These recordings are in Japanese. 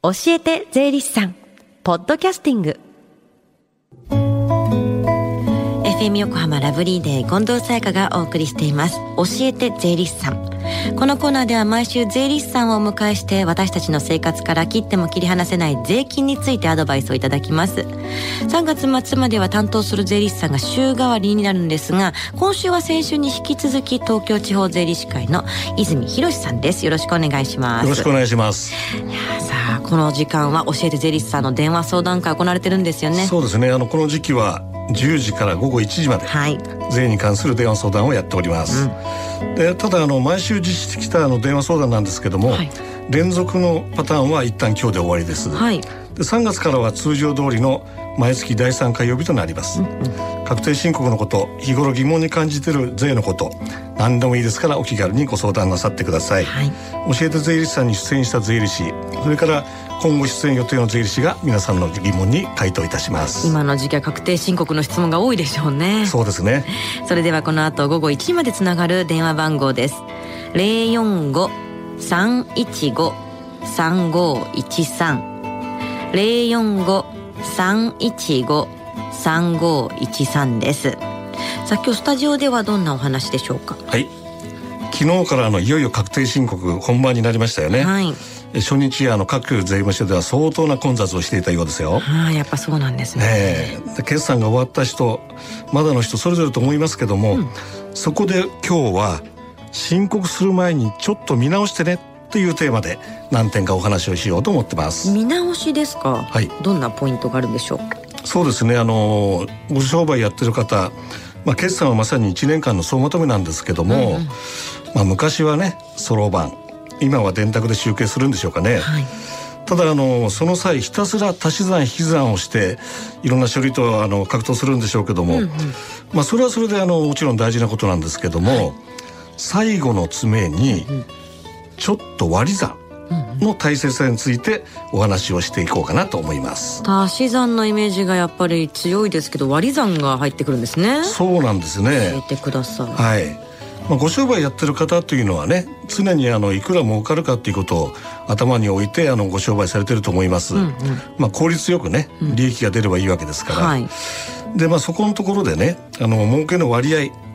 教えて税理士さん。ポッドキャスティング。FM 横浜ラブリーデー近藤沙耶香がお送りしています。教えて税理士さん。このコーナーでは毎週税理士さんをお迎えして私たちの生活から切っても切り離せない税金についてアドバイスをいただきます。3月末までは担当する税理士さんが週替わりになるんですが今週は先週に引き続き東京地方税理士会の泉博さんです。よろしくお願いします。よろしくお願いします。いやさあこの時間は教えて税理士さんの電話相談会行われてるんですよね。そうですね。あのこの時期は10時から午後1時まで、はい、税に関する電話相談をやっております、うん、でただあの毎週実施してきたあの電話相談なんですけども、はい、連続のパターンは一旦今日で終わりです、はい、で3月からは通常通りの毎月第3火曜日となります、うんうん、確定申告のこと日頃疑問に感じている税のこと何でもいいですからお気軽にご相談なさってください、はい、教えて税理士さんに出演した税理士それから今後出演予定の税理士が皆さんの疑問に回答いたします。今の時期は確定申告の質問が多いでしょうね。そうですね。それではこの後午後1時までつながる電話番号です。045-315-3513 045-315-3513です。さあ今日スタジオではどんなお話でしょうか？はい。昨日からのいよいよ確定申告本番になりましたよね。はい。初日あの各税務署では相当な混雑をしていたようですよ。ああやっぱそうなんですね。で決算が終わった人まだの人それぞれと思いますけども、うん、そこで今日は申告する前にちょっと見直してねというテーマで何点かお話をしようと思ってます。見直しですか？はい。どんなポイントがあるんでしょう？そうですね。あのご商売やってる方。まあ、決算はまさに1年間の総まとめなんですけども、うんうん、まあ、昔はねそろばん今は電卓で集計するんでしょうかね。はいただあのその際ひたすら足し算引き算をしていろんな処理とあの格闘するんでしょうけども、うんうん、まあそれはそれであのもちろん大事なことなんですけども、はい、最後の詰めにちょっと割り算の大切さについてお話をしていこうかなと思います。足し算のイメージがやっぱり強いですけど割り算が入ってくるんですね。そうなんですね。教えてください。はい。まあ、ご商売やってる方というのはね常にあのいくら儲かるかっていうことを頭に置いてあのご商売されてると思います、うんうん、まあ、効率よくね利益が出ればいいわけですから、うんはい、でまあそこのところでねあの儲けの割合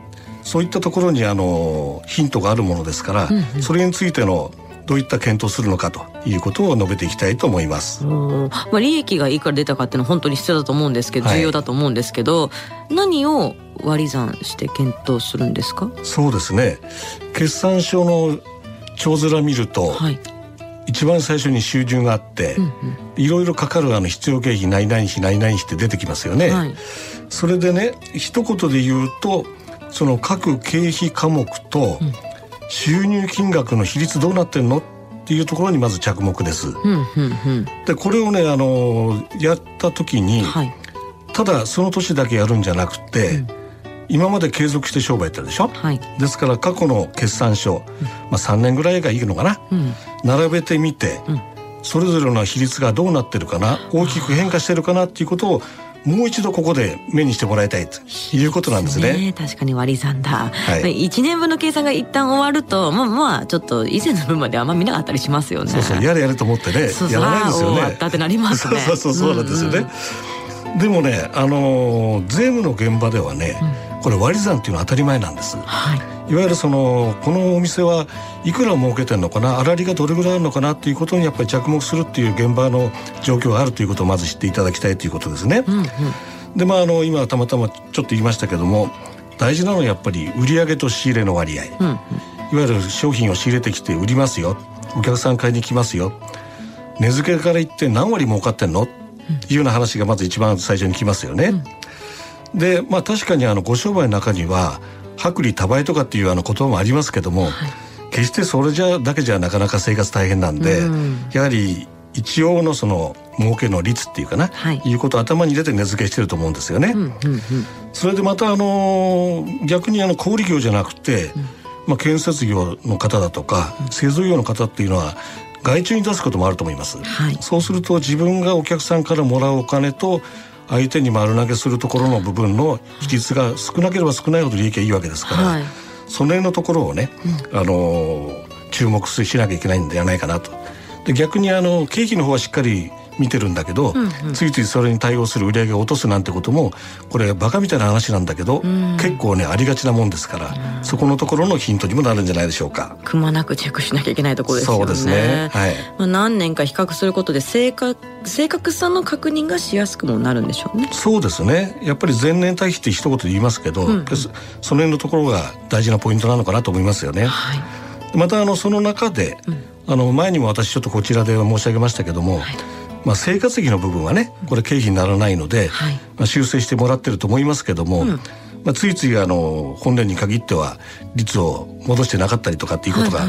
そういったところにあのヒントがあるものですから、うんうん、それについてのどういった検討するのかということを述べていきたいと思います。まあ、利益がいくら出たかっていうのは本当に必要だと思うんですけど、重要だと思うんですけど、何を割り算して検討するんですか？そうですね。決算書の帳面見ると、はい、一番最初に収入があって、うんうん、いろいろかかるあの必要経費何々費何々費って出てきますよね、はい、それでね一言で言うとその各経費科目と収入金額の比率どうなってんのっていうところにまず着目です。うんうんうん、でこれをねあのやった時に、はい、ただその年だけやるんじゃなくて、うん。今まで継続して商売やってるでしょ、はい、ですから過去の決算書、まあ、3年ぐらいがいいのかな、うん、並べてみて、うん、それぞれの比率がどうなってるかな？大きく変化してるかな？っていうことをもう一度ここで目にしてもらいたいということなんですね。すね確かに割り算だ。はい、1年分の計算が一旦終わると、まあまあちょっと以前の分まであんま見なかったりしますよね。そうそうやれやれと思ってね、やらないですよね。終わったってなりますね。そうそうそうなんですよね。うんうん、でもね、あのー、税務の現場ではね。うんこれ割り算っていうのは当たり前なんです、はい、いわゆるそのこのお店はいくら儲けてるのかな粗利がどれぐらいあるのかなっていうことにやっぱり着目するっていう現場の状況があるということをまず知っていただきたいということですね。うんうん、でまああの今たまたまちょっと言いましたけども大事なのはやっぱり売上と仕入れの割合、うんうん、いわゆる商品を仕入れてきて売りますよ。お客さん買いに来ますよ。値付けから言って何割儲かってんの、うん、いうような話がまず一番最初に来ますよね。うん。でまあ確かにあのご商売の中には薄利多売とかっていうあの言葉もありますけども、はい、決してそれじゃだけじゃなかなか生活大変なんで、うん、やはり一応のその儲けの率っていうかな、はい、いうことを頭に入れて値付けしてると思うんですよね。うんうんうん、それでまたあの逆にあの小売業じゃなくて、うん、まあ建設業の方だとか、製造業の方っていうのは外注に出すこともあると思います。はい、そうすると自分がお客さんからもらうお金と相手に丸投げするところの部分の比率が少なければ少ないほど利益がいいわけですから、はい、その辺のところをね、うん、あの注目しなきゃいけないんではないかなと。で逆にあの経費の方はしっかり見てるんだけど、うんうん、ついついそれに対応する売り上げを落とすなんてこともこれバカみたいな話なんだけど、うん、結構ねありがちなもんですから、うん、そこのところのヒントにもなるんじゃないでしょうか。くまなくチェックしなきゃいけないところですよね。そうですね、はい、まあ、何年か比較することで正確正確さの確認がしやすくもなるんでしょうね。そうですね。やっぱり前年対比って一言で言いますけど、うん、その辺のところが大事なポイントなのかなと思いますよね、はい、またあのその中で、あの前にも私ちょっとこちらで申し上げましたけども、はいまあ、生活費の部分はねこれ経費にならないので、はい、まあ、修正してもらってると思いますけども、うん、まあ、ついついあの本年に限っては率を戻してなかったりとかっていうことが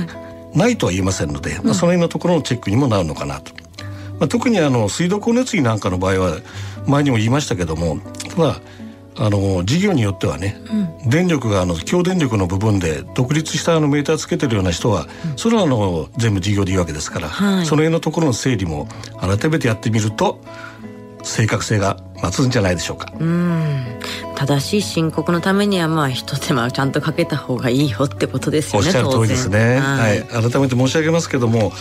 ないとは言えませんので、はいはい、まあ、その辺のところのチェックにもなるのかなと。まあ、特にあの水道光熱費なんかの場合は前にも言いましたけどもただあの事業によってはね、うん、電力があの強電力の部分で独立したあのメーターつけてるような人は、うん、それはあの全部事業でいいわけですから、はい、その辺のところの整理も改めてやってみると正確性が増すんじゃないでしょうか。うん正しい申告のためにはまあ一手間ちゃんとかけた方がいいよってことですよね。おっしゃる通りですね。はい、はい、改めて申し上げますけども、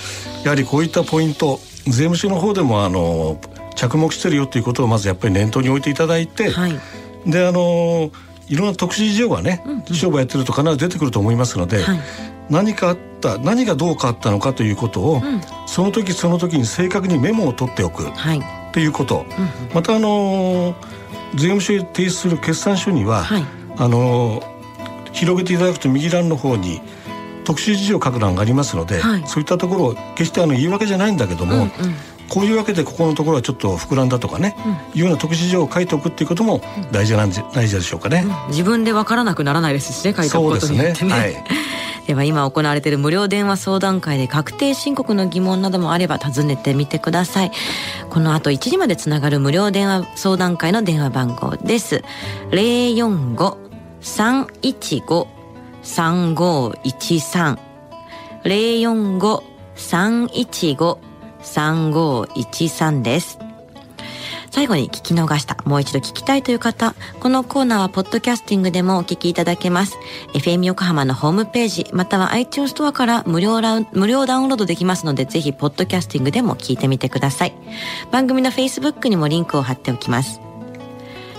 やはりこういったポイント、税務署の方でもあの着目してるよということをまずやっぱり念頭に置いていただいて。はいであのいろんな特殊事情がね、商売やってると必ず出てくると思いますので、はい、何かあった何がどう変わったのかということを、うん、その時その時に正確にメモを取っておく、はい、っていうこと、うんうん、またあの税務署へ提出する決算書には、はい、あの広げていただくと右欄の方に特殊事情書く欄がありますので、はい、そういったところを決してあの言い訳じゃないんだけども、うんうんこういうわけでここのところはちょっと膨らんだとかね、うん、いうような特殊事情を書いておくっていうことも大事なんじゃないでしょうかね、うん、自分で分からなくならないですしね書いておくことによってね。ね。はい、では今行われている無料電話相談会で確定申告の疑問などもあれば尋ねてみてください。この後1時までつながる無料電話相談会の電話番号です。045-315-3513 045-315 3513です。最後に聞き逃した、もう一度聞きたいという方、このコーナーはポッドキャスティングでもお聞きいただけます。FM 横浜のホームページ、または iTunes ストアから無料ラ無料ダウンロードできますので、ぜひポッドキャスティングでも聞いてみてください。番組の Facebook にもリンクを貼っておきます。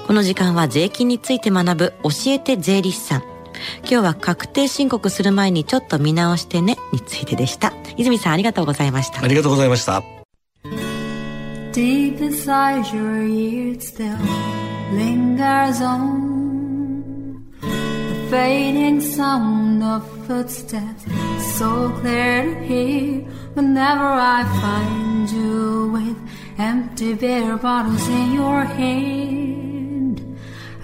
この時間は税金について学ぶ教えて税理士さん。今日は確定申告する前にちょっと見直してねについてでした泉さんありがとうございましたありがとうございました Deep inside your ears still lingers on The fading sound of footsteps So clear to hear Whenever I find you with Empty beer bottles in your hand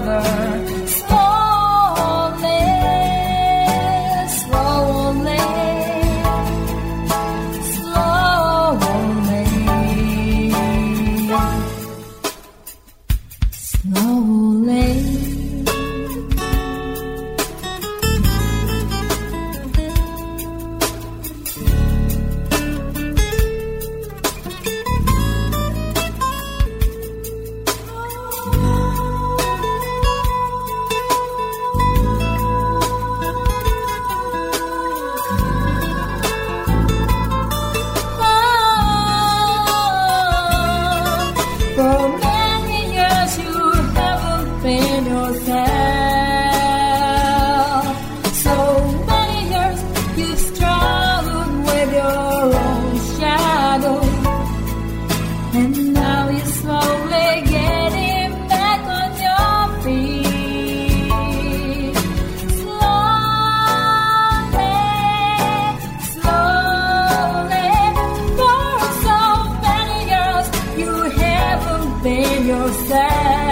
another sad.